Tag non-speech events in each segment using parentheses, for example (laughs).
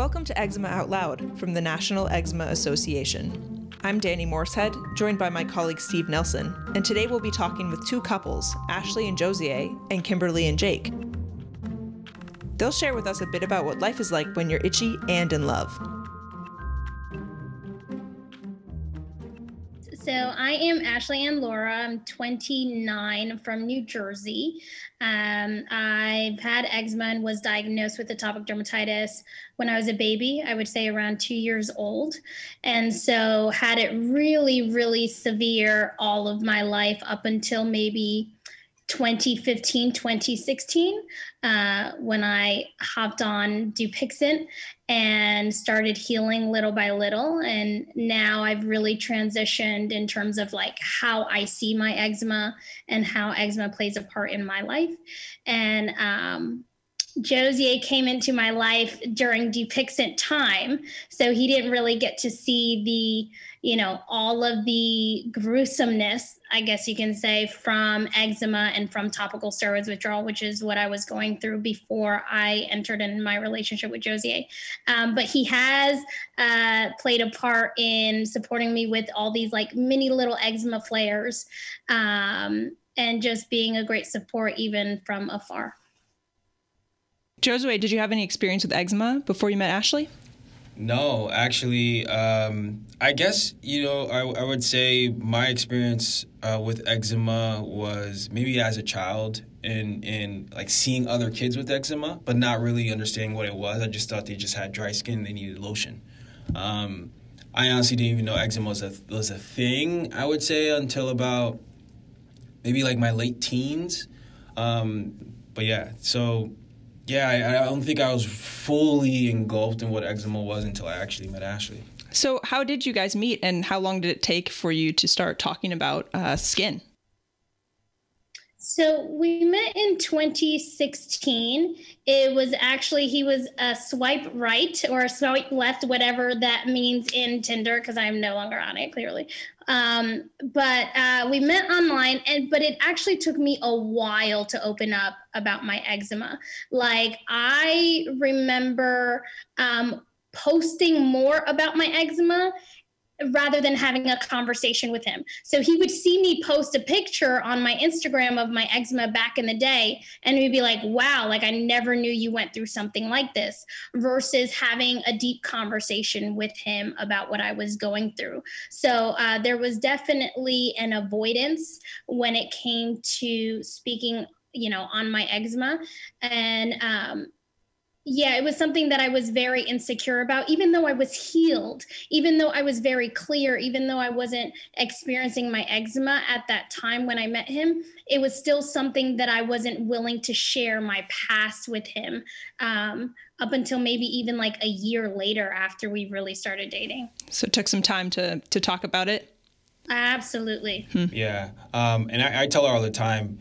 Welcome to Eczema Out Loud from the National Eczema Association. I'm Danny Morsehead, joined by my colleague Steve Nelson, and today we'll be talking with two couples, Ashley and Josier, and Kimberly and Jake. They'll share with us a bit about what life is like when you're itchy and in love. So I am Ashley Ann Lora. I'm 29 from New Jersey. Um, I've had eczema and was diagnosed with atopic dermatitis when I was a baby. I would say around two years old, and so had it really, really severe all of my life up until maybe 2015, 2016, uh, when I hopped on Dupixent and started healing little by little. And now I've really transitioned in terms of like how I see my eczema and how eczema plays a part in my life. And um, Josier came into my life during Dupixent time, so he didn't really get to see the, you know, all of the gruesomeness, I guess you can say, from eczema and from topical steroids withdrawal, which is what I was going through before I entered in my relationship with Josier. Um, but he has uh, played a part in supporting me with all these like mini little eczema flares um, and just being a great support even from afar. Josue, did you have any experience with eczema before you met Ashley? No, actually, um, I guess you know I, I would say my experience uh, with eczema was maybe as a child and and like seeing other kids with eczema, but not really understanding what it was. I just thought they just had dry skin, they needed lotion. Um, I honestly didn't even know eczema was a was a thing. I would say until about maybe like my late teens. Um, but yeah, so yeah, I, I don't think I was fully engulfed in what eczema was until I actually met Ashley. So, how did you guys meet, and how long did it take for you to start talking about uh, skin? So we met in 2016. It was actually he was a swipe right or a swipe left, whatever that means in Tinder, because I'm no longer on it clearly. Um, but uh, we met online, and but it actually took me a while to open up about my eczema. Like I remember um, posting more about my eczema rather than having a conversation with him. So he would see me post a picture on my Instagram of my eczema back in the day, and he'd be like, wow, like I never knew you went through something like this, versus having a deep conversation with him about what I was going through. So uh, there was definitely an avoidance when it came to speaking you know on my eczema and um yeah, it was something that I was very insecure about, even though I was healed, even though I was very clear, even though I wasn't experiencing my eczema at that time when I met him, it was still something that I wasn't willing to share my past with him um, up until maybe even like a year later after we really started dating. So it took some time to, to talk about it? Absolutely. Hmm. Yeah. Um, and I, I tell her all the time,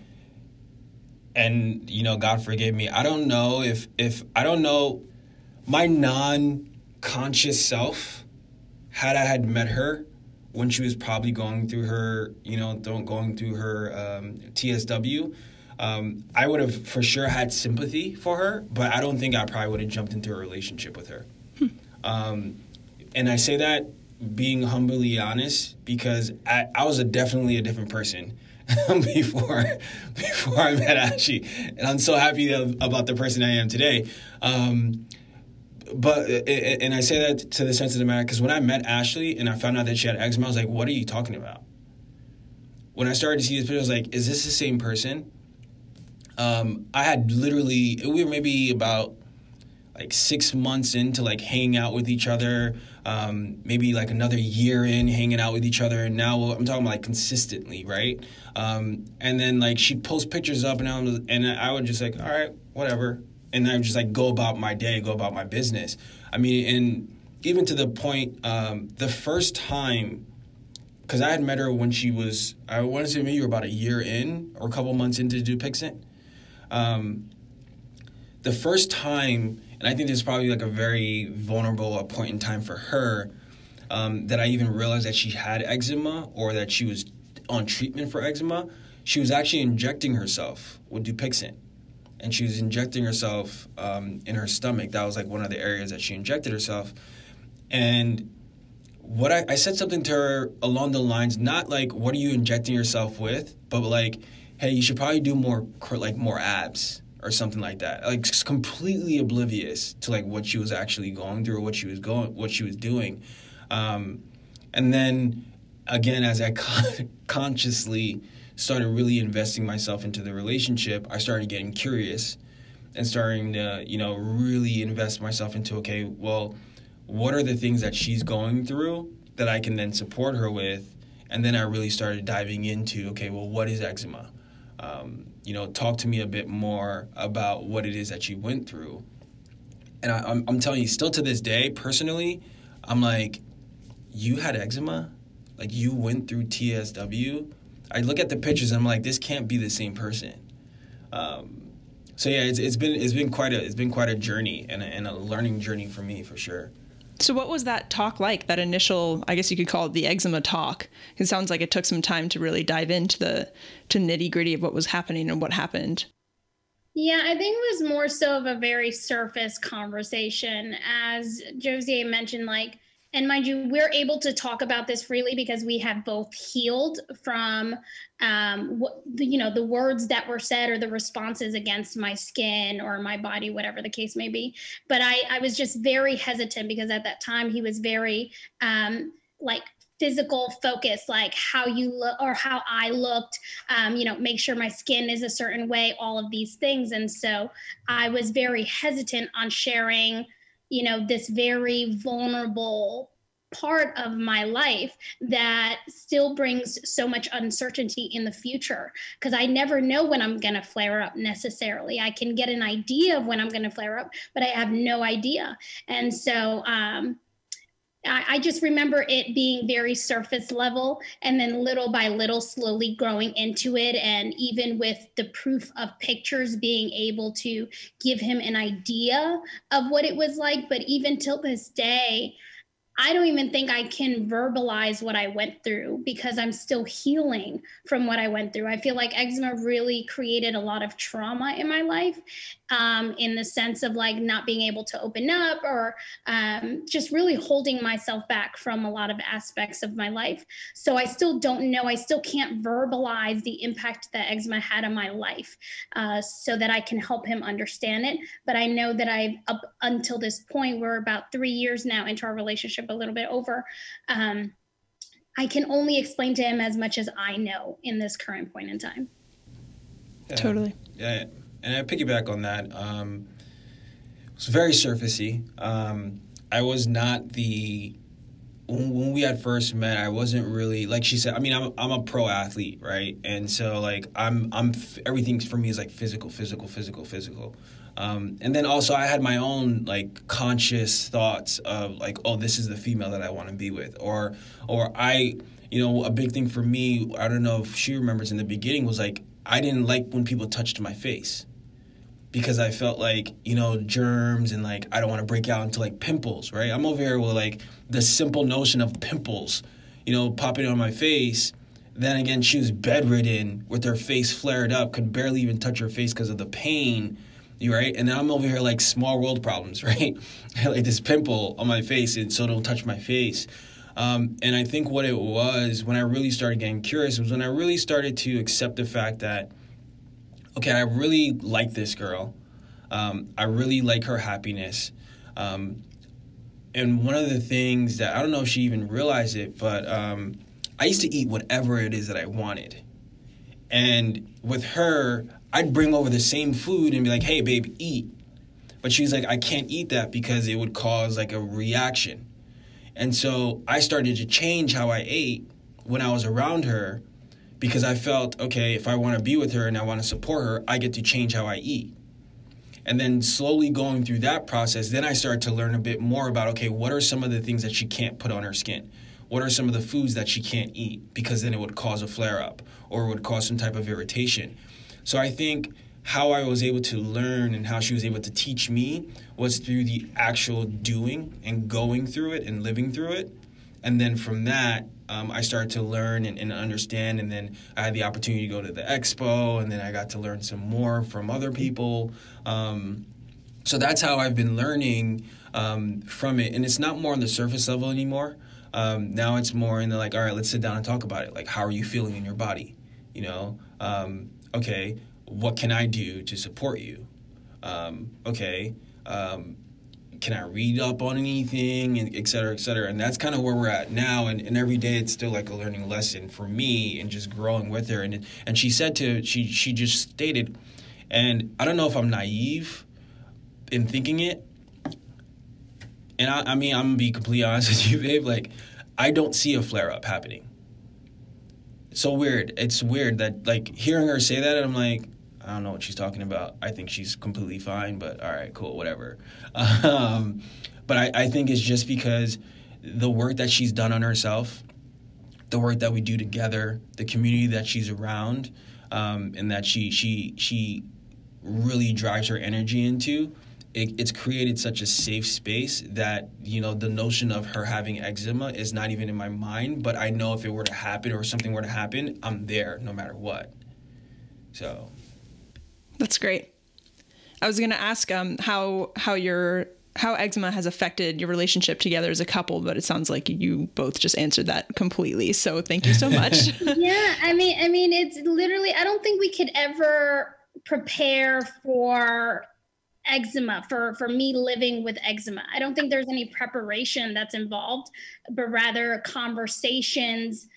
and you know god forgive me. I don't know if if i don't know my non-conscious self had i had met her when she was probably going through her you know going through her um, tsw um, i would have for sure had sympathy for her but i don't think i probably would have jumped into a relationship with her. Hmm. um, and i say that being humbly honest because I, I was a definitely a different person (laughs) before before I met Ashley, and I'm so happy about the person I am today. Um, but and I say that to the sense of the matter because when I met Ashley and I found out that she had eczema, I was like, "What are you talking about?" When I started to see this picture, I was like, "Is this the same person?" Um, I had literally we were maybe about like six months into like hanging out with each other um, maybe like another year in hanging out with each other and now i'm talking about like consistently right? Um, and then like she'd post pictures up and I, was, and I would just like all right whatever. And i would just like go about my day go about my business. I mean and even to the point um, the first time because i had met her when she was i want to say maybe you were about a year in or a couple months into dupixent um, the first time and I think there's probably like a very vulnerable point in time for her um, that I even realized that she had eczema or that she was on treatment for eczema. She was actually injecting herself with Dupixent. and she was injecting herself um, in her stomach. That was like one of the areas that she injected herself. And what I, I said something to her along the lines, not like what are you injecting yourself with, but like, hey, you should probably do more like more abs or something like that. Like completely oblivious to like what she was actually going through or what she was going, what she was doing. Um, and then again, as I (laughs) con- consciously started really investing myself into the relationship, I started getting curious and starting to, you know, really invest myself into, okay, well, what are the things that she's going through that I can then support her with? And then I really started diving into, okay, well, what is eczema? Um, you know, talk to me a bit more about what it is that you went through. And I, I'm, I'm telling you, still to this day, personally, I'm like, you had eczema? Like you went through TSW? I look at the pictures and I'm like, this can't be the same person. Um, so yeah, it's, it's been it's been quite a it's been quite a journey and a, and a learning journey for me for sure. So what was that talk like? That initial, I guess you could call it the eczema talk. It sounds like it took some time to really dive into the to nitty gritty of what was happening and what happened. Yeah, I think it was more so of a very surface conversation. As Josie mentioned, like and mind you we're able to talk about this freely because we have both healed from um, what you know the words that were said or the responses against my skin or my body whatever the case may be. But i i was just very hesitant because at that time he was very um, like physical focus like how you look or how i looked um, you know make sure my skin is a certain way all of these things. And so i was very hesitant on sharing you know this very vulnerable part of my life that still brings so much uncertainty in the future because I never know when I'm going to flare up necessarily. I can get an idea of when I'm going to flare up, but I have no idea. And so, um, I, I just remember it being very surface level and then little by little slowly growing into it. And even with the proof of pictures being able to give him an idea of what it was like. But even till this day, I don't even think I can verbalize what I went through because I'm still healing from what I went through. I feel like eczema really created a lot of trauma in my life um, in the sense of like not being able to open up or um, just really holding myself back from a lot of aspects of my life. So I still don't know, I still can't verbalize the impact that eczema had on my life uh, so that I can help him understand it. But I know that I've, up until this point, we're about three years now into our relationship, a little bit over. Um, I can only explain to him as much as I know in this current point in time. Yeah. Totally. Yeah and I piggyback on that. Um, it was very surfacey. Um, I was not the when, when we had first met. I wasn't really like she said. I mean, I'm a, I'm a pro athlete, right? And so like I'm I'm everything for me is like physical, physical, physical, physical. Um, and then also I had my own like conscious thoughts of like, oh, this is the female that I want to be with, or or I, you know, a big thing for me. I don't know if she remembers in the beginning was like I didn't like when people touched my face because I felt like, you know, germs and like I don't want to break out into like pimples, right? I'm over here with like the simple notion of pimples, you know, popping on my face. Then again, she was bedridden with her face flared up, could barely even touch her face because of the pain, you right? And then I'm over here like small world problems, (laughs) right? like this pimple on my face, and so don't touch my face. Um, and I think what it was when I really started getting curious was when I really started to accept the fact that okay, I really like this girl. Um, I really like her happiness. Um, and one of the things that I don't know if she even realized it, but um, I used to eat whatever it is that I wanted. And with her, I'd bring over the same food and be like, hey, babe, eat. But she's like, I can't eat that because it would cause like a reaction. And so I started to change how I ate when I was around her because I felt, okay, if I want to be with her and I want to support her, I get to change how I eat. And then slowly going through that process, then I started to learn a bit more about, okay, what are some of the things that she can't put on her skin? What are some of the foods that she can't eat? Because then it would cause a flare up or it would cause some type of irritation. So I think how I was able to learn and how she was able to teach me was through the actual doing and going through it and living through it and then from that, um, I started to learn and, and, understand. And then I had the opportunity to go to the expo, and then I got to learn some more from other people. Um, so that's how I've been learning um, from it. And it's not more on the surface level anymore. Um, now it's more in the like, all right, let's sit down and talk about it. Like, how are you feeling in your body? You know, um, okay, what can I do to support you? Um, okay, um, can I read up on anything, and et cetera, et cetera. And that's kind of where we're at now. And, and every day it's still like a learning lesson for me and just growing with her. And and she said to she she just stated, and I don't know if I'm naive in thinking it. And I, I mean, I'm gonna be completely honest (laughs) with you, babe. Like, I don't see a flare up happening. So weird. It's weird that like hearing her say that, and I'm like, I don't know what she's talking about. I think she's completely fine, but all right, cool, whatever. (laughs) Um, but I, I think it's just because the work that she's done on herself, the work that we do together, the community that she's around, um, and that she she she really drives her energy into. It, it's created such a safe space that you know the notion of her having eczema is not even in my mind. But I know if it were to happen or something were to happen, I'm there no matter what. So that's great. I was going to ask um, how how your how eczema has affected your relationship together as a couple, but it sounds like you both just answered that completely. So thank you so (laughs) much. (laughs) yeah, I mean, I mean, it's literally. I don't think we could ever prepare for eczema for for me living with eczema i don't think there's any preparation that's involved but rather conversations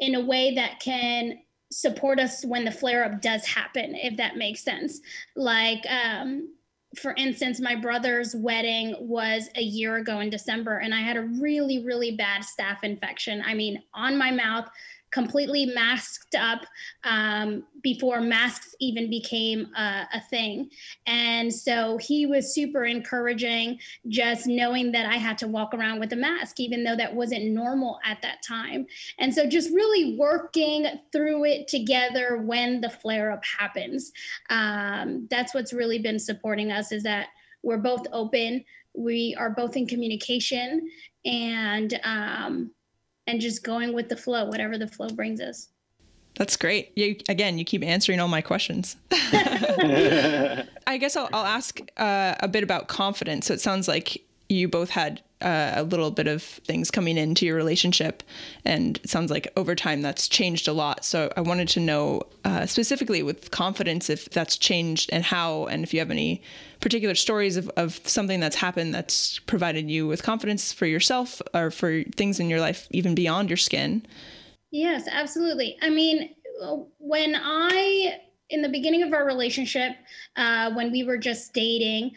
in a way that can support us when the flare up does happen, if that makes sense. Like, um, for instance, my brother's wedding was a year ago in December, and I had a really, really bad staph infection. I mean, on my mouth, completely masked up um, before masks even became a, a, thing. And so he was super encouraging, just knowing that I had to walk around with a mask, even though that wasn't normal at that time. And so just really working through it together when the flare up happens. Um, that's what's really been supporting us is that we're both open. We are both in communication and um, and just going with the flow, whatever the flow brings us. That's great. You again, you keep answering all my questions. (laughs) (laughs) I guess I'll, I'll ask uh, a bit about confidence. So it sounds like you both had uh, a little bit of things coming into your relationship, and it sounds like over time that's changed a lot. So I wanted to know uh, specifically with confidence if that's changed and how, and if you have any particular stories of, of something that's happened that's provided you with confidence for yourself or for things in your life even beyond your skin. Yes, absolutely. I mean, when I in the beginning of our relationship, uh, when we were just dating,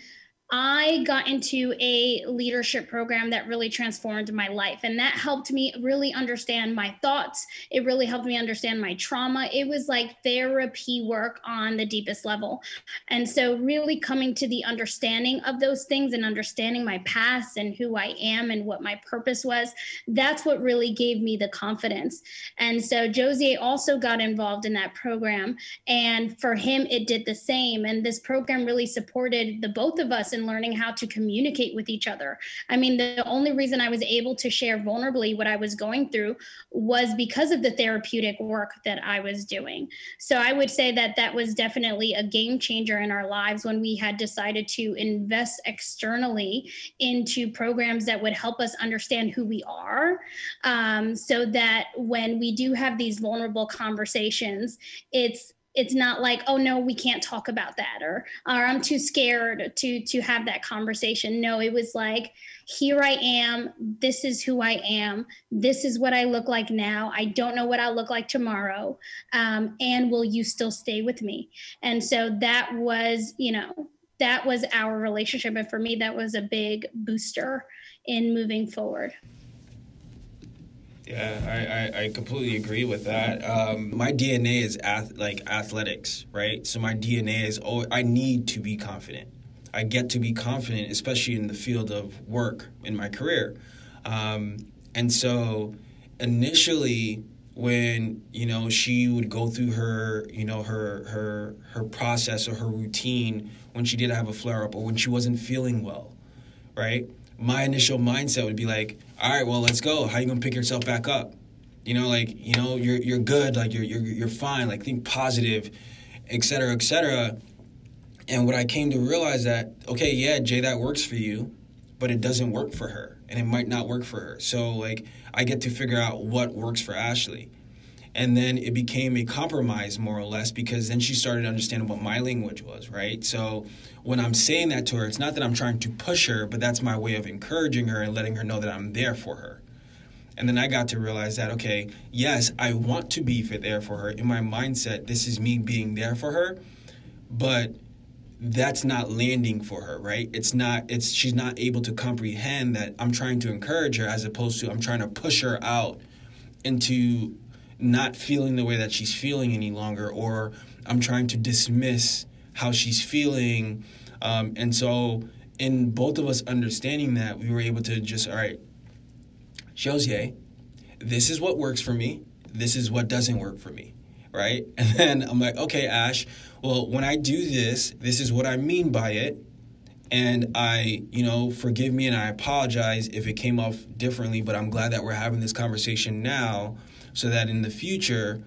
I got into a leadership program that really transformed my life. And that helped me really understand my thoughts. It really helped me understand my trauma. It was like therapy work on the deepest level. And so, really coming to the understanding of those things and understanding my past and who I am and what my purpose was, that's what really gave me the confidence. And so, Josie also got involved in that program. And for him, it did the same. And this program really supported the both of us and learning how to communicate with each other. I mean, the only reason I was able to share vulnerably what I was going through was because of the therapeutic work that I was doing. So I would say that that was definitely a game changer in our lives when we had decided to invest externally into programs that would help us understand who we are um, so that when we do have these vulnerable conversations, it's it's not like oh no we can't talk about that or or i'm too scared to to have that conversation. No it was like here i am. This is who i am. This is what i look like now. I don't know what i'll look like tomorrow um, and will you still stay with me? And so that was you know that was our relationship. And for me that was a big booster in moving forward yeah, I, I, I, completely agree with that. Um, my DNA is ath- like athletics, right? So my DNA is oh, I need to be confident. I get to be confident, especially in the field of work in my career. Um, and so initially, when you know she would go through her you know her her her process or her routine when she did have a flare up or when she wasn't feeling well, right? My initial mindset would be like, all right, well, let's go. How you gonna pick yourself back up? You know, like you know, you're you're good. Like you're you're you're fine. Like think positive, et cetera, et cetera. And what I came to realize that okay, yeah, Jay, that works for you, but it doesn't work for her, and it might not work for her. So like, I get to figure out what works for Ashley and then it became a compromise more or less because then she started understanding what my language was right? So when i'm saying that to her it's not that i'm trying to push her but that's my way of encouraging her and letting her know that i'm there for her. And then i got to realize that okay yes i want to be there for her. In my mindset this is me being there for her but that's not landing for her right? It's not it's she's not able to comprehend that i'm trying to encourage her as opposed to i'm trying to push her out into not feeling the way that she's feeling any longer, or I'm trying to dismiss how she's feeling. Um, and so, in both of us understanding that, we were able to just, all right, Josie, this is what works for me. This is what doesn't work for me. Right. (laughs) And then I'm like, okay, Ash, well, when I do this, this is what I mean by it. And I, you know, forgive me and I apologize if it came off differently, but I'm glad that we're having this conversation now so that in the future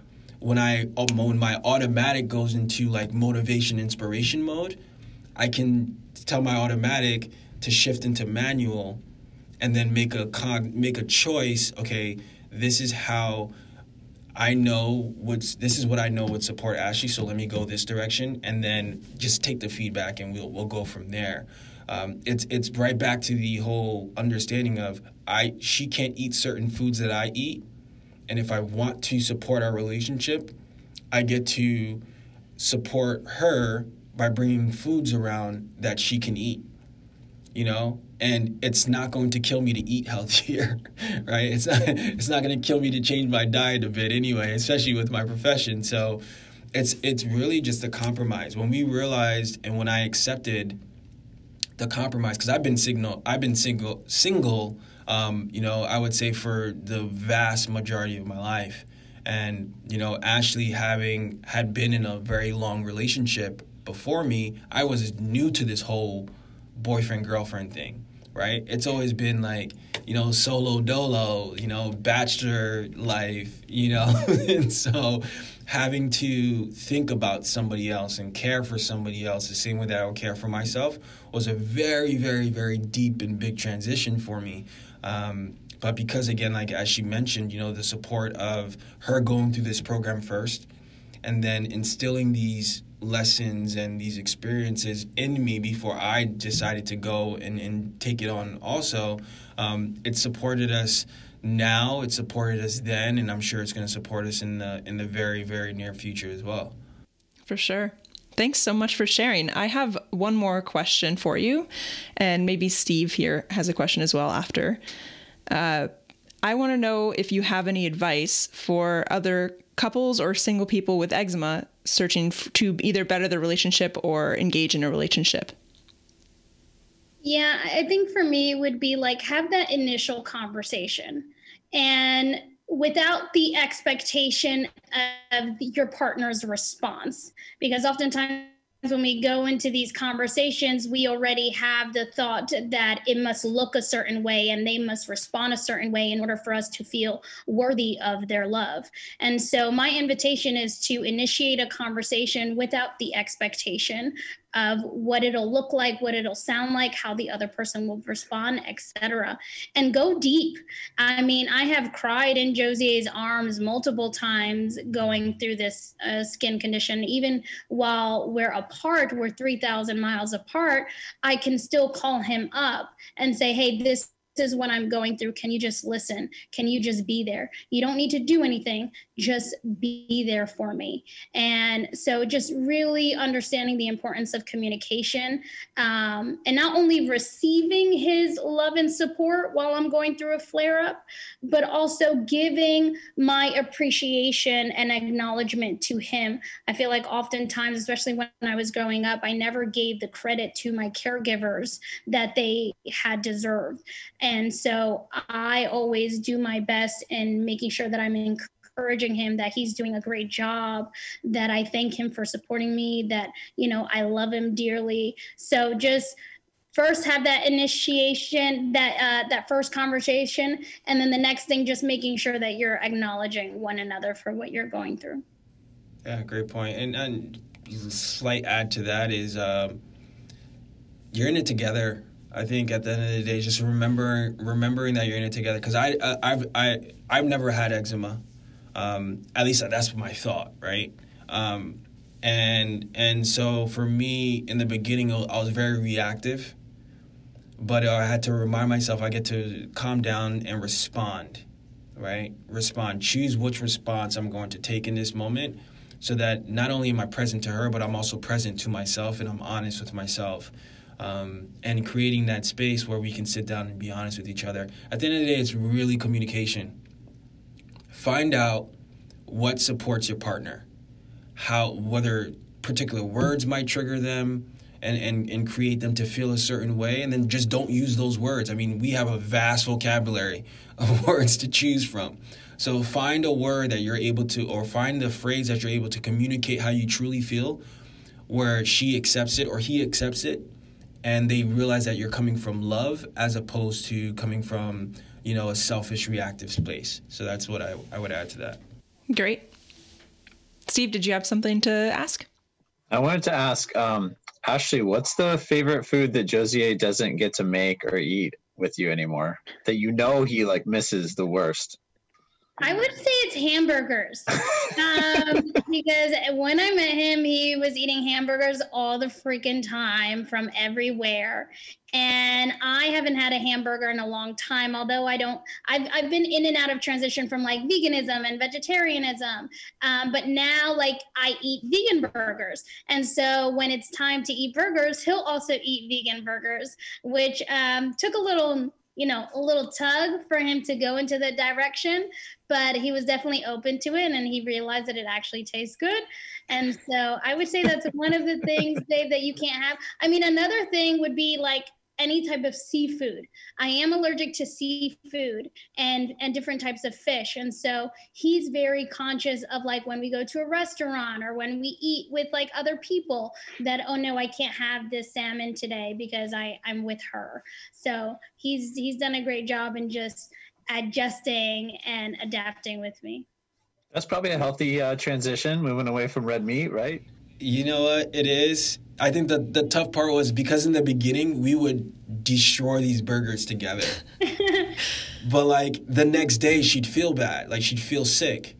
when I when my automatic goes into like motivation inspiration mode, I can tell my automatic to shift into manual and then make a con make a choice, okay, this is how I know what's this is what I know would support Ashley, so let me go this direction and then just take the feedback and we'll we'll go from there. Um, it's it's right back to the whole understanding of I she can't eat certain foods that I eat and if I want to support our relationship, I get to support her by bringing foods around that she can eat. You know, and it's not going to kill me to eat healthier, (laughs) right? It's not (laughs) it's not going to kill me to change my diet a bit anyway, especially with my profession. So it's it's really just a compromise. When we realized and when I accepted the compromise cuz I've been signal I've been single single um, you know, I would say for the vast majority of my life. And, you know, Ashley having had been in a very long relationship before me, I was new to this whole boyfriend girlfriend thing, right? It's always been like, you know, solo dolo, you know, bachelor life, you know. (laughs) and so having to think about somebody else and care for somebody else the same way that I would care for myself was a very, very, very deep and big transition for me. Um, but because again, like as she mentioned, you know, the support of her going through this program first, and then instilling these lessons and these experiences in me before I decided to go and, and take it on also, um, it supported us now, it supported us then, and I'm sure it's going to support us in the in the very very near future as well. For sure. Thanks so much for sharing. I have one more question for you, and maybe Steve here has a question as well after. Uh, I want to know if you have any advice for other couples or single people with eczema searching f- to either better their relationship or engage in a relationship. Yeah, I think for me it would be like have that initial conversation and without the expectation of your partner's response because oftentimes when we go into these conversations, we already have the thought that it must look a certain way and they must respond a certain way in order for us to feel worthy of their love. And so, my invitation is to initiate a conversation without the expectation of what it'll look like, what it'll sound like, how the other person will respond, etc. And go deep. I mean, I have cried in Josie's arms multiple times going through this uh, skin condition. Even while we're apart, we're 3,000 miles apart, I can still call him up and say, hey, this is what I'm going through. Can you just listen? Can you just be there? You don't need to do anything, just be there for me. And so, just really understanding the importance of communication um, and not only receiving his love and support while I'm going through a flare up, but also giving my appreciation and acknowledgement to him. I feel like oftentimes, especially when I was growing up, I never gave the credit to my caregivers that they had deserved. And so I always do my best in making sure that I'm encouraging him that he's doing a great job, that I thank him for supporting me, that, you know, I love him dearly. So just first have that initiation that uh, that first conversation and then the next thing just making sure that you're acknowledging one another for what you're going through. Yeah great point. And and slight add to that is um, you're in it together I think at the end of the day, just remember remembering that you're in it together. Because I, I I've I I've never had eczema. Um, at least that's my thought, right? Um, and and so for me in the beginning, I was very reactive, but I had to remind myself I get to calm down and respond, right? Respond. Choose which response I'm going to take in this moment, so that not only am I present to her, but I'm also present to myself and I'm honest with myself um, and creating that space where we can sit down and be honest with each other. At the end of the day, it's really communication. Find out what supports your partner, how whether particular words might trigger them. And, and, and create them to feel a certain way and then just don't use those words. I mean, we have a vast vocabulary (laughs) of words to choose from. So find a word that you're able to, or find the phrase that you're able to communicate how you truly feel, where she accepts it or he accepts it, and they realize that you're coming from love as opposed to coming from you know a selfish reactive space. So that's what i, I would add to that. Great. Steve did you have something to ask? I wanted to ask um, ashley what's the favorite food that josier doesn't get to make or eat with you anymore? That you know he like misses the worst I would say it's hamburgers. (laughs) um, because when I met him, he was eating hamburgers all the freaking time from everywhere. And I haven't had a hamburger in a long time, although I don't, I've, I've been in and out of transition from like veganism and vegetarianism. Um, but now, like, I eat vegan burgers. And so when it's time to eat burgers, he'll also eat vegan burgers, which um, took a little you know, a little tug for him to go into that direction, but he was definitely open to it and he realized that it actually tastes good. And so I would say that's one of the things, (laughs) Dave, that you can't have. I mean, another thing would be like any type of seafood. I am allergic to seafood and and different types of fish. And so he's very conscious of like when we go to a restaurant or when we eat with like other people that oh no, I can't have this salmon today because I I'm with her. So he's he's done a great job in just adjusting and adapting with me. That's probably a healthy uh, transition, moving away from red meat, right? You know what? It is. I think the the tough part was because in the beginning we would destroy these burgers together. (laughs) but like the next day she'd feel bad, like she'd feel sick.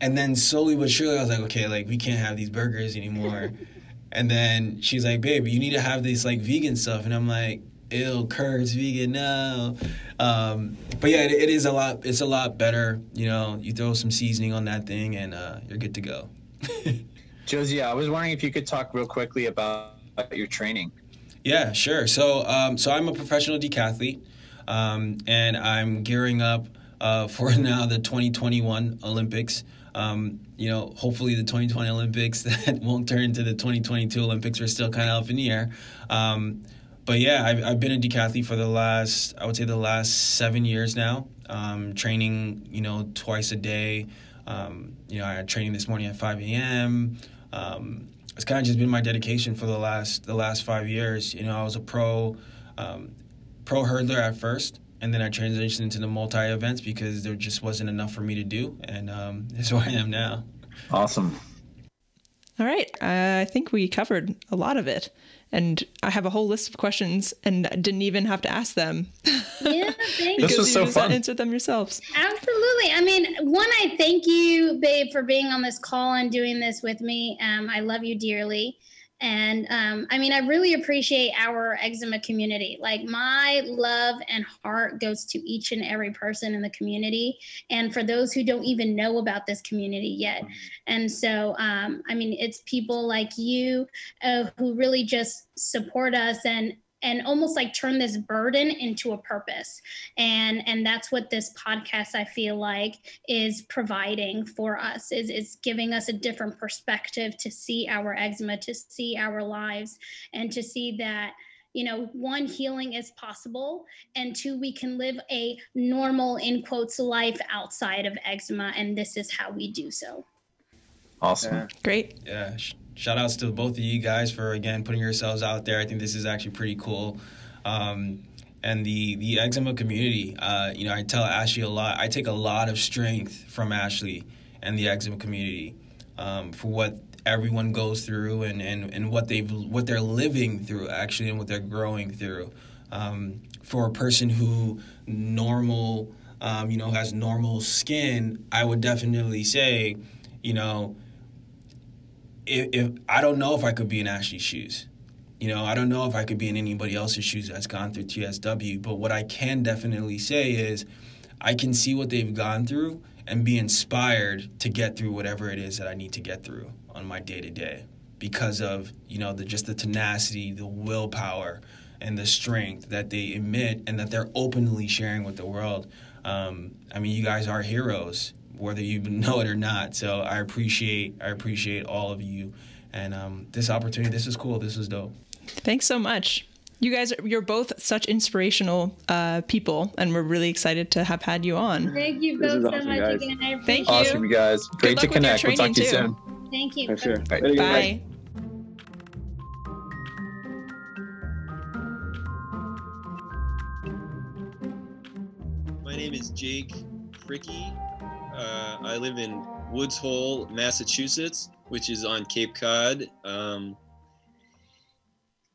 And then slowly but surely I was like, okay, like we can't have these burgers anymore. (laughs) and then she's like, babe, you need to have this like vegan stuff. And I'm like, ew, curds, vegan, no. Um, but yeah, it, it is a lot. It's a lot better. You know, you throw some seasoning on that thing, and uh, you're good to go. (laughs) Josie, I was wondering if you could talk real quickly about your training. Yeah, sure. So, um, so I'm a professional decathlete, um, and I'm gearing up uh, for (laughs) now the 2021 Olympics. Um, you know, hopefully the 2020 Olympics (laughs) that won't turn into the 2022 Olympics. We're still kind of up in the air. Um, but yeah, I've, I've been a decathlete for the last, I would say, the last seven years now. Um, training, you know, twice a day. Um, you know, I had training this morning at 5 a.m um, it's kind of just been my dedication for the last the last five years. You know, I was a pro um, pro hurdler at first, and then I transitioned into the multi events because there just wasn't enough for me to do, and um, (laughs) that's where I am now. Awesome. All right, uh, I think we covered a lot of it and I have a whole list of questions and didn't even have to ask them. Yeah, (laughs) thank this was so fun. Answered them yourselves. Absolutely. I mean, one, I thank you, babe, for being on this call and doing this with me. Um, I love you dearly. And um, I mean, I really appreciate our eczema community. Like, my love and heart goes to each and every person in the community, and for those who don't even know about this community yet. And so, um, I mean, it's people like you uh, who really just support us and and almost like turn this burden into a purpose. And and that's what this podcast i feel like is providing for us is is giving us a different perspective to see our eczema to see our lives and to see that you know one healing is possible and two we can live a normal in quotes life outside of eczema and this is how we do so. Awesome. Yeah. great. Yeah shout outs to both of you guys for again putting yourselves out there. I think this is actually pretty cool. Um, and the the eczema community. Uh, you know, I tell Ashley a lot. I take a lot of strength from Ashley and the eczema community um, for what everyone goes through and, and, and what they've what they're living through actually and what they're growing through. Um, for a person who normal, um, you know, has normal skin, I would definitely say, you know, if, if I don't know if I could be in Ashley's shoes. You know, I don't know if I could be in anybody else's shoes that's gone through TSW, but what I can definitely say is I can see what they've gone through and be inspired to get through whatever it is that I need to get through on my day to day because of, you know, the just the tenacity, the willpower, and the strength that they emit and that they're openly sharing with the world. Um, I mean, you guys are heroes, whether you (laughs) know it or not. So I appreciate I appreciate all of you, and um, this opportunity. This is cool. This is dope. Thanks so much. You guys, you're both such inspirational uh, people, and we're really excited to have had you on. Thank you both so awesome, much guys. again. I appreciate Thank you. Awesome, you guys. Great to connect. We'll talk to you too. soon. Thank you. Sure. Bye. Bye. My Jake Fricky. Uh, I live in Woods Hole, Massachusetts, which is on Cape Cod. Um,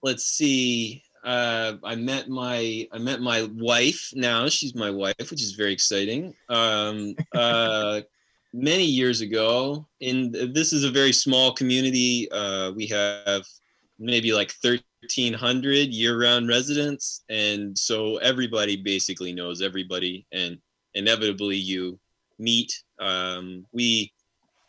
let's see uh, I met my I met my wife now. She's my wife, which is very exciting. Um, uh, (laughs) many years ago, in this is a very small community. Uh, we have maybe like 1,300 year-round residents, and so everybody basically knows everybody, and inevitably you meet. Um, we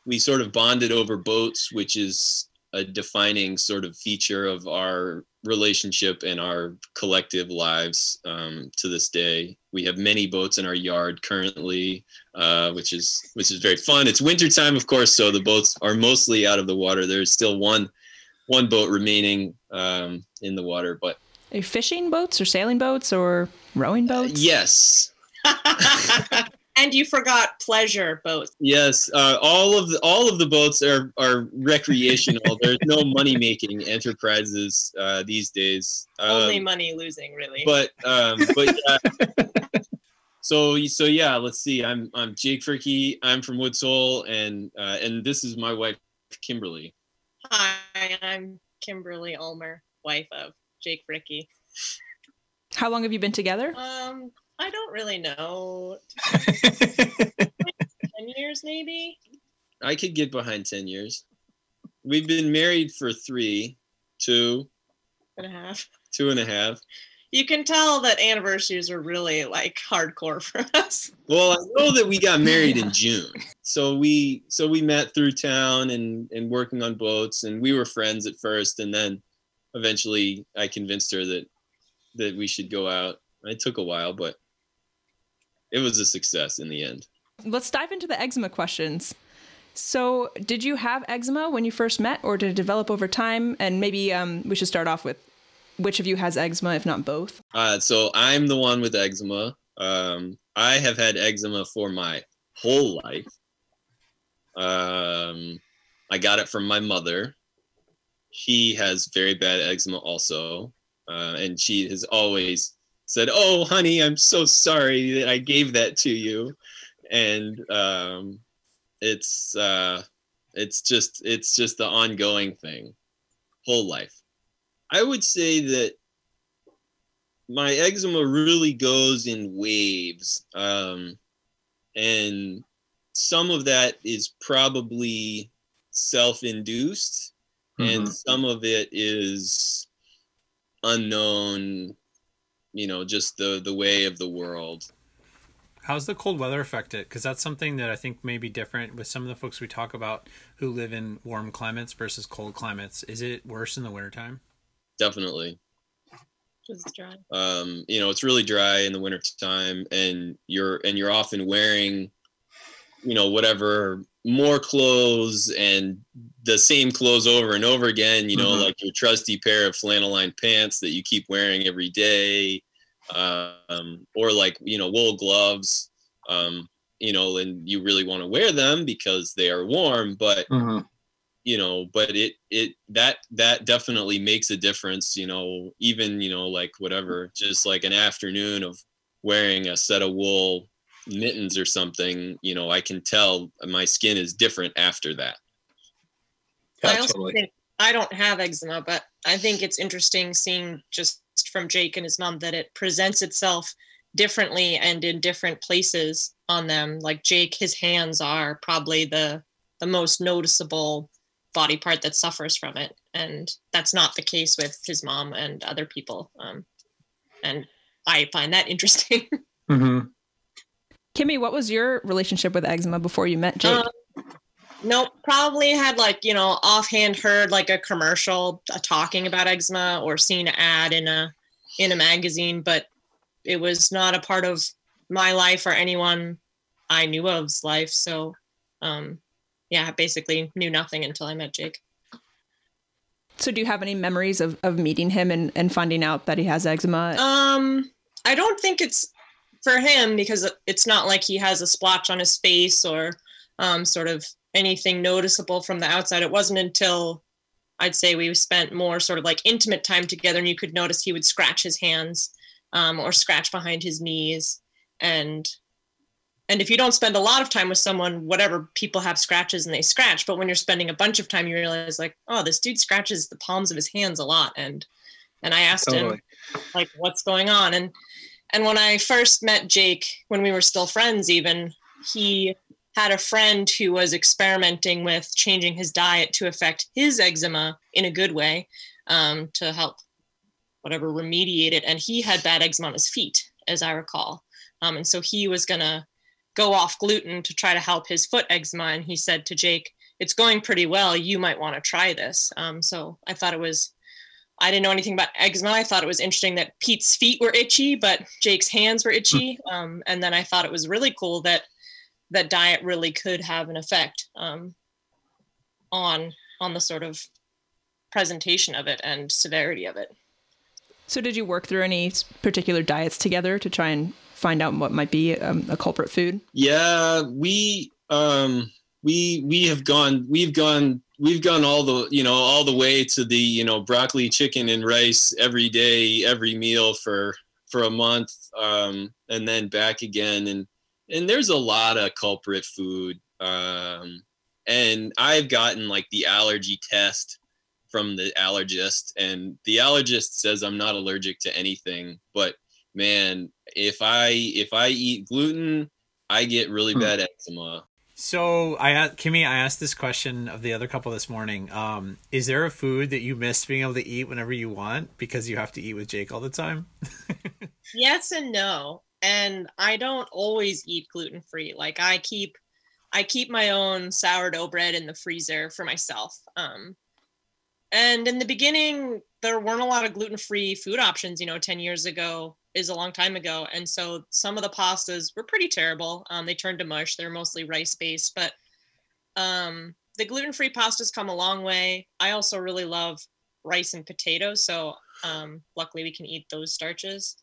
we sort of bonded over boats, which is a defining sort of feature of our relationship and our collective lives um, to this day. We have many boats in our yard currently, uh, which is which is very fun. It's wintertime, of course, so the boats are mostly out of the water. There's still one one boat remaining um, in the water, but are you fishing boats or sailing boats or rowing boats? Uh, yes. (laughs) and you forgot pleasure boats. Yes, uh, all of the, all of the boats are are recreational. There's no (laughs) money making enterprises uh, these days. Um, Only money losing, really. But um, but (laughs) yeah. so so yeah, let's see. I'm I'm Jake Fricky. I'm from Woods Hole, and uh, and this is my wife Kimberly. Hi, I'm Kimberly Ulmer, wife of Jake Fricky. How long have you been together? Um, I don't really know. (laughs) 10 years, maybe? I could get behind 10 years. We've been married for three, two and a half. Two and a half. You can tell that anniversaries are really like hardcore for us. Well, I know that we got married in June. So we so we met through town and and working on boats and we were friends at first and then eventually I convinced her that that we should go out. It took a while, but it was a success in the end. Let's dive into the eczema questions. So, did you have eczema when you first met, or did it develop over time? And maybe um, we should start off with which of you has eczema, if not both? Uh, so, I'm the one with eczema. Um, I have had eczema for my whole life. Um, I got it from my mother. She has very bad eczema also. Uh, and she has always said, "Oh, honey, I'm so sorry that I gave that to you," and um, it's uh, it's just it's just the ongoing thing, whole life. I would say that my eczema really goes in waves, um, and some of that is probably self-induced, mm-hmm. and some of it is unknown you know just the the way of the world. How's the cold weather affect it? Because that's something that i think may be different with some of the folks we talk about who live in warm climates versus cold climates. Is it worse in the wintertime? Definitely. It's dry. Um you know it's really dry in the wintertime and you're and you're often wearing you know whatever more clothes and the same clothes over and over again you know mm-hmm. like your trusty pair of flannel lined pants that you keep wearing every day um, or like you know wool gloves um, you know and you really want to wear them because they are warm but mm-hmm. you know but it it that that definitely makes a difference you know even you know like whatever just like an afternoon of wearing a set of wool mittens or something you know i can tell my skin is different after that I also think I don't have eczema, but I think it's interesting seeing just from Jake and his mom that it presents itself differently and in different places on them. Like Jake, his hands are probably the the most noticeable body part that suffers from it, and that's not the case with his mom and other people. Um, and I find that (laughs) interesting. Mm-hmm. Kimmy, what was your relationship with eczema before you met Jake? Um, nope, probably had like you know offhand heard like a commercial uh, talking about eczema or seen an ad in a in a magazine, but it was not a part of my life or anyone I knew of's life. So, um, yeah, basically knew nothing until I met Jake. so, do you have any memories of, of meeting him and, and finding out that he has eczema? Um, I don't think it's for him because it's not like he has a splotch on his face or um, sort of anything noticeable from the outside. It wasn't until I'd say we spent more sort of like intimate time together, and you could notice he would scratch his hands um, or scratch behind his knees, and and if you don't spend a lot of time with someone, whatever people have scratches and they scratch, but when you're spending a bunch of time, you realize like, oh, this dude scratches the palms of his hands a lot, and and I asked him like what's going on? And and when i first met jake when we were still friends even he had a friend who was experimenting with changing his diet to affect his eczema in a good way um, to help whatever remediate it. And he had bad eczema on his feet as i recall. Um, and so he was going to go off gluten to try to help his foot eczema. And he said to jake it's going pretty well. You might want to try this. Um, so i thought it was I didn't know anything about eczema. I thought it was interesting that Pete's feet were itchy, but Jake's hands were itchy. Um, and then I thought it was really cool that that diet really could have an effect um, on on the sort of presentation of it and severity of it. So, did you work through any particular diets together to try and find out what might be um, a culprit food? Yeah, we um we we have gone we've gone we've gone all the you know all the way to the you know broccoli chicken and rice every day every meal for for a month um and then back again and and there's a lot of culprit food um and I've gotten like the allergy test from the allergist and the allergist says I'm not allergic to anything but man if I if I eat gluten I get really Hmm. bad eczema So I a- Kimmy, I asked this question of the other couple this morning. Um, is there a food that you miss being able to eat whenever you want because you have to eat with Jake all the time? (laughs) Yes and no. And I don't always eat gluten free. Like I keep I keep my own sourdough bread in the freezer for myself. Um and in the beginning there weren't a lot of gluten free food options, you know, 10 years ago is a long time ago. And so some of the pastas were pretty terrible. Um, they turned to mush. They're mostly rice based, but um, the gluten free pastas come a long way. I also really love rice and potatoes. So um, luckily we can eat those starches.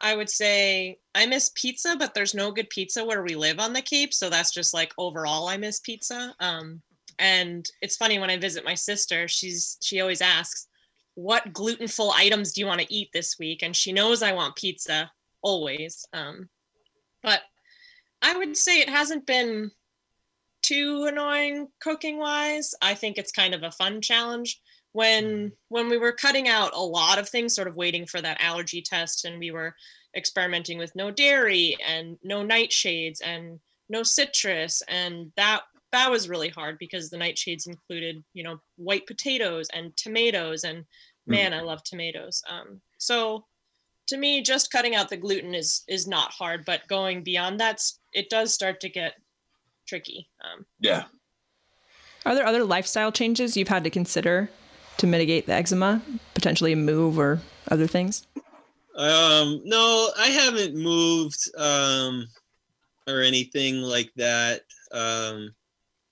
I would say I miss pizza, but there's no good pizza where we live on the Cape. So that's just like overall, I miss pizza. Um, and it's funny when I visit my sister, she's she always asks, "What glutenful items do you want to eat this week?" And she knows I want pizza always. Um, but I would say it hasn't been too annoying cooking wise. I think it's kind of a fun challenge. When when we were cutting out a lot of things, sort of waiting for that allergy test, and we were experimenting with no dairy and no nightshades and no citrus, and that that was really hard because the nightshades included, you know, white potatoes and tomatoes, and man, I love tomatoes. Um, so to me, just cutting out the gluten is is not hard, but going beyond that, it does start to get tricky. Um, Yeah. Are there other lifestyle changes you've had to consider to mitigate the eczema? Potentially a move or other things? Um, no, I haven't moved um, or anything like that. Um,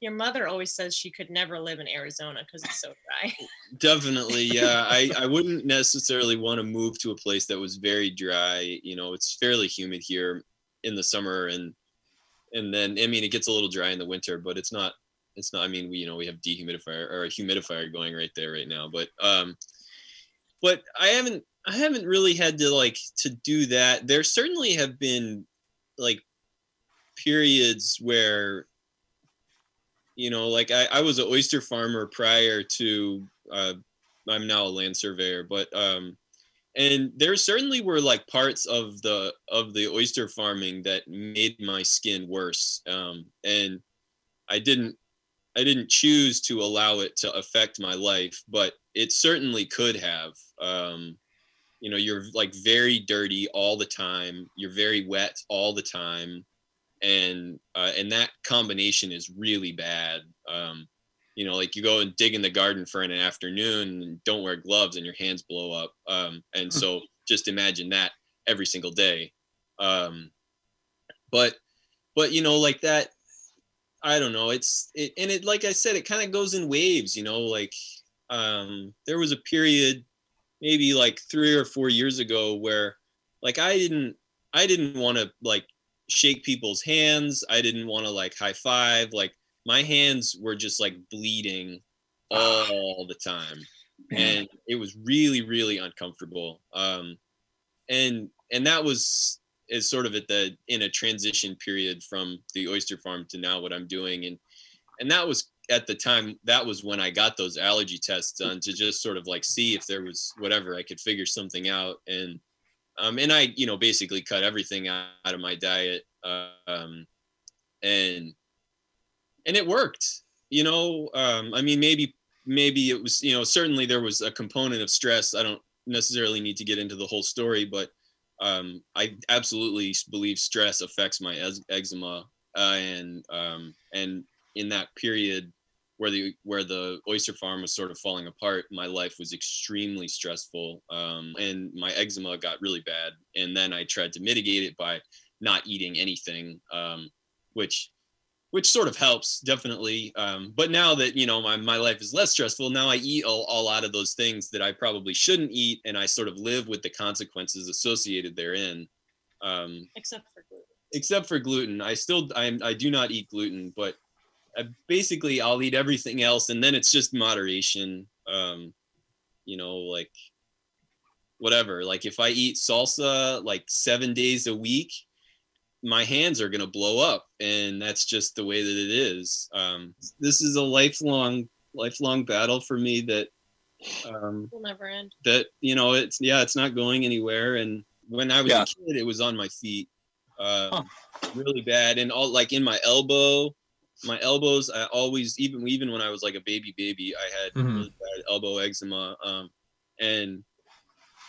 your mother always says she could never live in Arizona because it's so dry. (laughs) definitely, yeah. I, I wouldn't necessarily want to move to a place that was very dry. You know, it's fairly humid here in the summer, and and then I mean it gets a little dry in the winter, but it's not it's not. I mean, we you know we have dehumidifier or a humidifier going right there right now, but um, but I haven't I haven't really had to like to do that. There certainly have been like periods where you know like I, I was an oyster farmer prior to uh, I'm now a land surveyor, but um, and there certainly were like parts of the of the oyster farming that made my skin worse um, and i didn't i didn't choose to allow it to affect my life but it certainly could have um, you know you're like very dirty all the time you're very wet all the time and uh, and that combination is really bad um, you know like you go and dig in the garden for an afternoon and don't wear gloves and your hands blow up um, and hmm. so just imagine that every single day um, but but you know like that i don't know it's it, and it like i said it kind of goes in waves you know like um, there was a period maybe like three or four years ago where like i didn't i didn't want to like shake people's hands. I didn't want to like high five. Like my hands were just like bleeding all the time. And it was really really uncomfortable. Um and and that was is sort of at the in a transition period from the oyster farm to now what i'm doing. And and that was at the time that was when i got those allergy tests done to just sort of like see if there was whatever i could figure something out. And um and i you know basically cut everything out, of my diet um and and it worked you know? Um, i mean maybe maybe it was you know certainly there was a component of stress. I don't necessarily need to get into the whole story but um, i absolutely believe stress affects my eczema uh, and um, and in that period where the where the oyster farm was sort of falling apart my life was extremely stressful um, and my eczema got really bad and then i tried to mitigate it by not eating anything um, which which sort of helps definitely um, but now that you know my, my life is less stressful now i eat a, a lot of those things that i probably shouldn't eat and i sort of live with the consequences associated therein um, except for gluten. except for gluten. I still i i do not eat gluten but I, basically i'll eat everything else and then it's just moderation um, you know like whatever like if i eat salsa like seven days a week my hands are going to blow up and that's just the way that it is um, this is a lifelong lifelong battle for me that um, will never end that you know it's yeah it's not going anywhere and when i was yeah. a kid it was on my feet uh, huh. really bad and all like in my elbow my elbows i always even even when i was like a baby baby i had mm-hmm. really bad elbow eczema um, and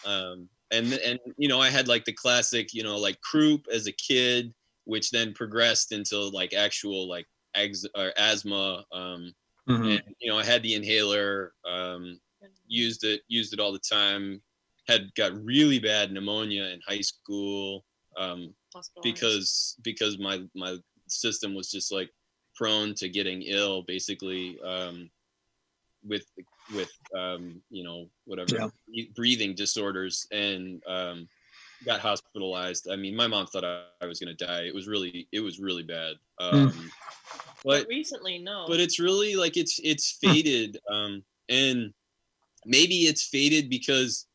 um, and and you know i had like the classic you know like croup as a kid which then progressed into like actual like ex- or asthma um mm-hmm. and you know i had the inhaler um used it used it all the time had got really bad pneumonia in high school um because because my my system was just like prone to getting ill basically um with with um, you know whatever yeah. breathing disorders and um, got hospitalized. I mean, my mom thought I, I was going to die. It was really it was really bad. Hmm. Um, mm. But, but, recently, no. But it's really like it's it's hmm. faded, um, and maybe it's faded because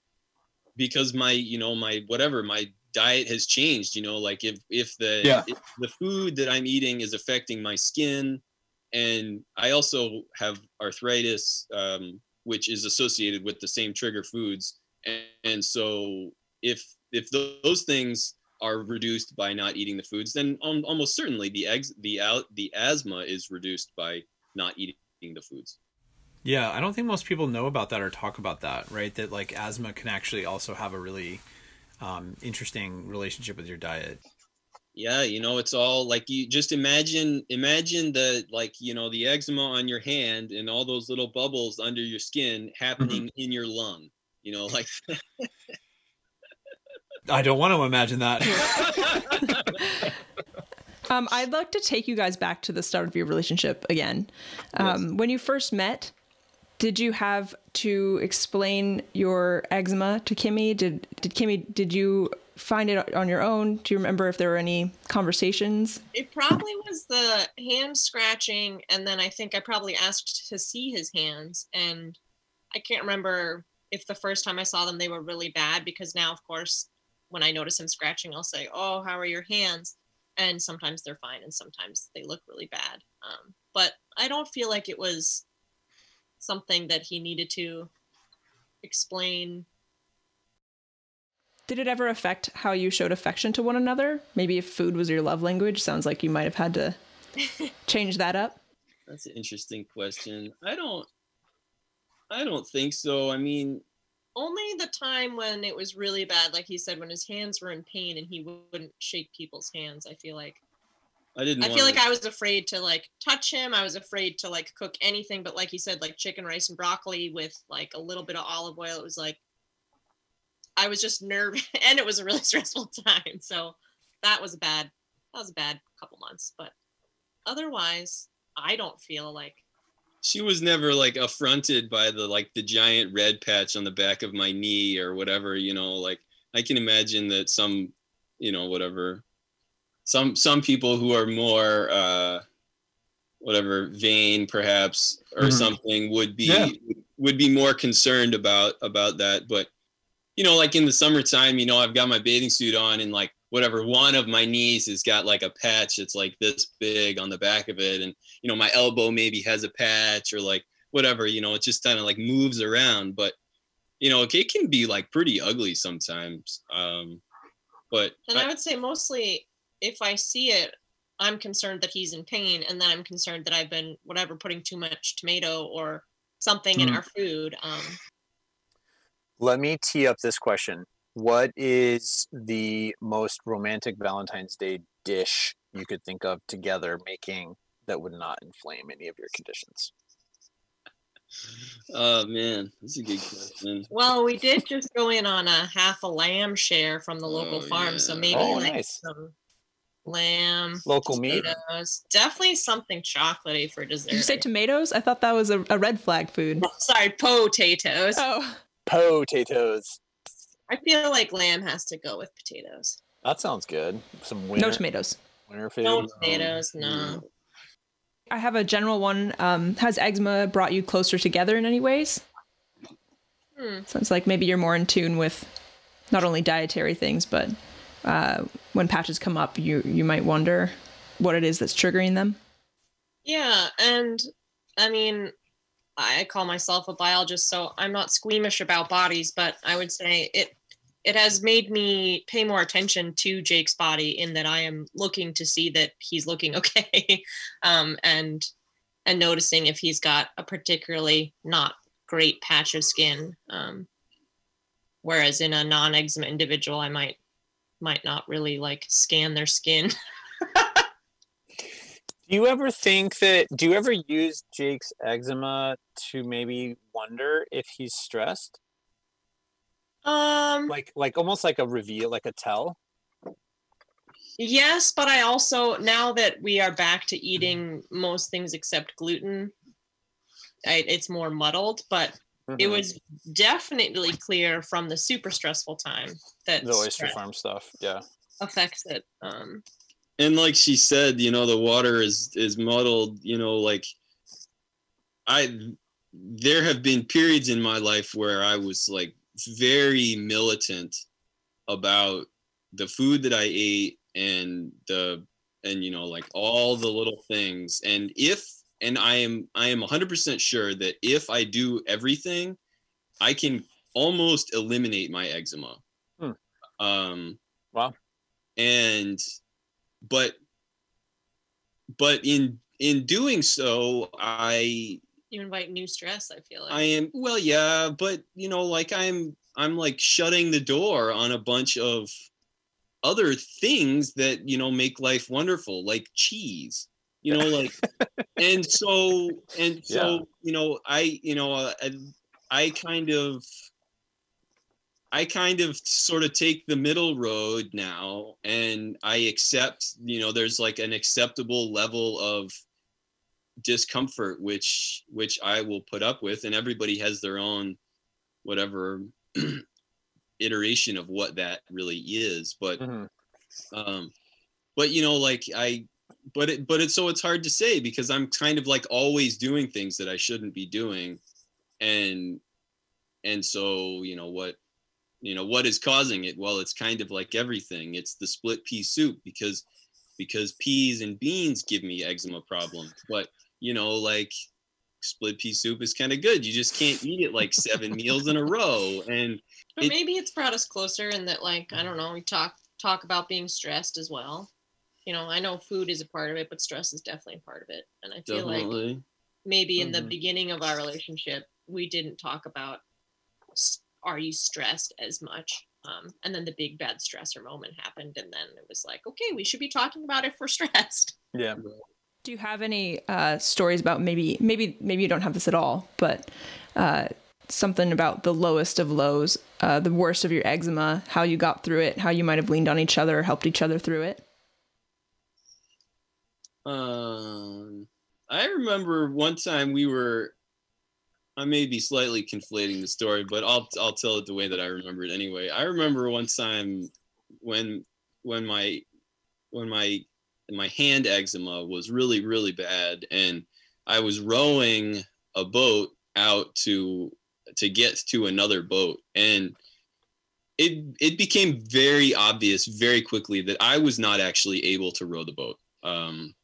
because my you know my whatever my diet has changed. You know, like if if the yeah. if the food that I'm eating is affecting my skin and I also have arthritis, um, which is associated with the same trigger foods. And, and so if if those things are reduced by not eating the foods, then almost certainly the eggs the out, the asthma is reduced by not eating the foods. Yeah, I don't think most people know about that or talk about that, right? That like asthma can actually also have a really um, interesting relationship with your diet yeah you know it's all like you just imagine imagine the like you know the eczema on your hand and all those little bubbles under your skin happening mm-hmm. in your lung you know like (laughs) i don't want to imagine that (laughs) um, i'd like to take you guys back to the start of your relationship again um, yes. when you first met did you have to explain your eczema to kimmy did did kimmy did you find it on your own? Do you remember if there were any conversations? It probably was the hand scratching, and then I think I probably asked to see his hands, and I can't remember if the first time I saw them they were really bad because now, of course, when I notice him scratching, I'll say, "Oh, how are your hands?" And sometimes they're fine, and sometimes they look really bad. Um, but I don't feel like it was something that he needed to explain Did it ever affect how you showed affection to one another? Maybe if food was your love language, sounds like you might have had to (laughs) change that up. That's an interesting question. I don't I don't think so. I mean, only the time when it was really bad like he said when his hands were in pain and he wouldn't shake people's hands i feel like I didn't i feel like i was afraid to like touch him. I was afraid to like cook anything but like he said like chicken rice and broccoli with like a little bit of olive oil it was like i was just nervous (laughs) and it was a really (laughs) stressful time so that was a bad that was a bad couple months but otherwise i don't feel like she was never like affronted by the like the giant red patch on the back of my knee or whatever you know like i can imagine that some you know whatever some some people who are more uh whatever vain perhaps or Mhm. something would be Yeah. would be more concerned about about that but you know like in the summertime you know i've got my bathing suit on and like whatever one of my knees has got like a patch that's like this big on the back of it and you know my elbow maybe has a patch or like whatever you know it just kind of like moves around but you know it can be like pretty ugly sometimes um but And I I- would say mostly if I see it, I'm concerned that he's in pain, and then I'm concerned that I've been whatever putting too much tomato or something in Mm. our food. Um, Let me tee up this question. What is the most romantic Valentine's Day dish you could think of together making that would not inflame any of your conditions? (laughs) oh man that's a good question well, we did just go in on a half a lamb share from the local Oh, farm, so maybe Oh, like nice. some lamb, Local meat? definitely something chocolatey for dessert. Did you say tomatoes? I thought that was a, a red flag food. Sorry, potatoes. Oh, Potatoes. I feel like lamb has to go with potatoes. That sounds good. Some winter, no tomatoes. winter food. No tomatoes, no. I have a general one. Um, has eczema brought you closer together in any ways? Hmm. Sounds like maybe you're more in tune with not only dietary things, but uh, when patches come up, you you might wonder what it is that's triggering them. Yeah, and I mean, I call myself a biologist, so I'm not squeamish about bodies, but I would say it it has made me pay more attention to Jake's body in that I am looking to see that he's looking (laughs) okay, um, and and noticing if he's got a particularly not great patch of skin. Um, whereas in a non-eczema individual, I might might not really like scan their skin. (laughs) Do you ever think that? Do you ever use Jake's eczema to maybe wonder if he's stressed? Um, Like, like almost like a reveal, like a tell. Yes, but I also now that we are back to eating most things except gluten, I, it's more muddled. But it Mhm. was definitely clear from the super stressful time that the oyster farm stuff. Yeah. affects it. Um, and like she said you know the water is is muddled you know like i there have been periods in my life where i was like very militant about the food that i ate and the and you know like all the little things and if and i am i am 100% sure that if i do everything i can almost eliminate my eczema Hmm. um Wow. and but but in in doing so i you invite new stress. I feel like. i am well yeah but you know like i'm i'm like shutting the door on a bunch of other things that you know make life wonderful like cheese you know like (laughs) and so and so Yeah. you know i you know uh, I, I kind of I kind of sort of take the middle road now and I accept, you know, there's like an acceptable level of discomfort which which I will put up with and everybody has their own whatever (clears throat) iteration of what that really is but Mhm. um but you know like i but it but it's so it's hard to say because i'm kind of like always doing things that i shouldn't be doing. And and so you know what you know what is causing it? Well it's kind of like everything. It's the split pea soup because because peas and beans give me eczema problem but you know like split pea soup is kind of good. You just can't eat it like seven meals in a row. And But It- maybe it's brought us closer in that, like, I don't know, we talk talk about being stressed as well. You know, I know food is a part of it, but stress is definitely a part of it. And I feel like definitely maybe in the Mhm. beginning of our relationship, we didn't talk about are you stressed as much. Um, and then the big bad stressor moment happened, and then it was like, okay, we should be talking about if we're (laughs) stressed. Yeah. Do you have any uh, stories about maybe maybe maybe you don't have this at all, but uh, something about the lowest of lows, uh, the worst of your eczema, how you got through it, how you might have leaned on each other or helped each other through it? Um, I remember one time we were. I may be slightly conflating the story, but I'll I'll tell it the way that I remember it anyway. I remember one time when when my when my my hand eczema was really really bad, and I was rowing a boat out to to get to another boat, and it it became very obvious very quickly that I was not actually able to row the boat. Um,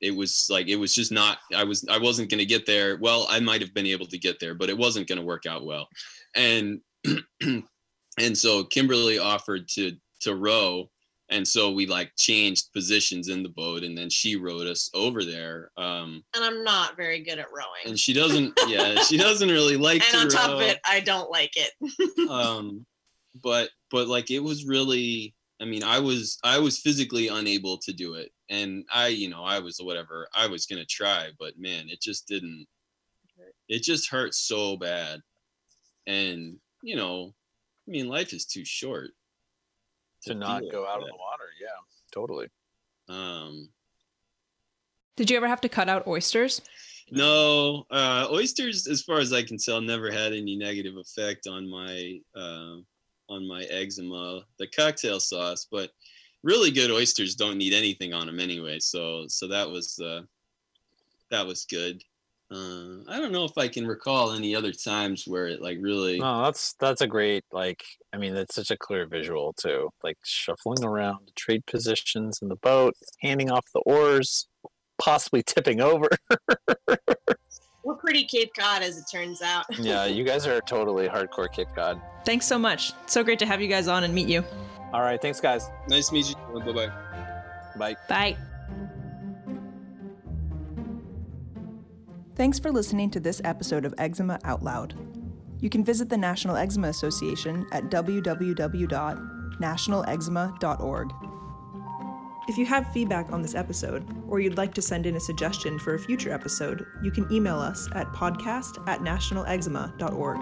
it was like it was just not i was i wasn't going to get there well i might have been able to get there but it wasn't going to work out well and (clears throat) and so kimberly offered to to row and so we like changed positions in the boat and then she rowed us over there um And I'm not very good at rowing. and she doesn't yeah she (laughs) doesn't really like And on top of it, I don't like it. (laughs) um but but like it was really i mean i was i was physically unable to do it and i you know i was whatever i was gonna try but man it just didn't it just hurt so bad and you know i mean life is too short To not go out of the water. Yeah. Totally. um Did you ever have to cut out oysters? No, uh, oysters, as far as I can tell, never had any negative effect on my uh, on my eczema. The cocktail sauce, but really good oysters don't need anything on them anyway. So so that was uh, that was good. Uh, I don't know if I can recall any other times where it like really. No, that's that's a great like. I mean, that's such a clear visual too. Like shuffling around trade positions in the boat, handing off the oars, possibly tipping over. (laughs) We're pretty Cape Cod, as it turns out. yeah, you guys are (laughs) totally hardcore Cape Cod. Thanks so much. So great to have you guys on and meet you. All right, thanks, guys. Nice to meet you. Bye bye. Bye. Bye. Thanks for listening to this episode of Eczema Out Loud. You can visit the National Eczema Association at www.nationaleczema.org. If you have feedback on this episode, or you'd like to send in a suggestion for a future episode, you can email us at podcast at nationaleczema.org.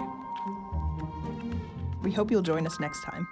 We hope you'll join us next time.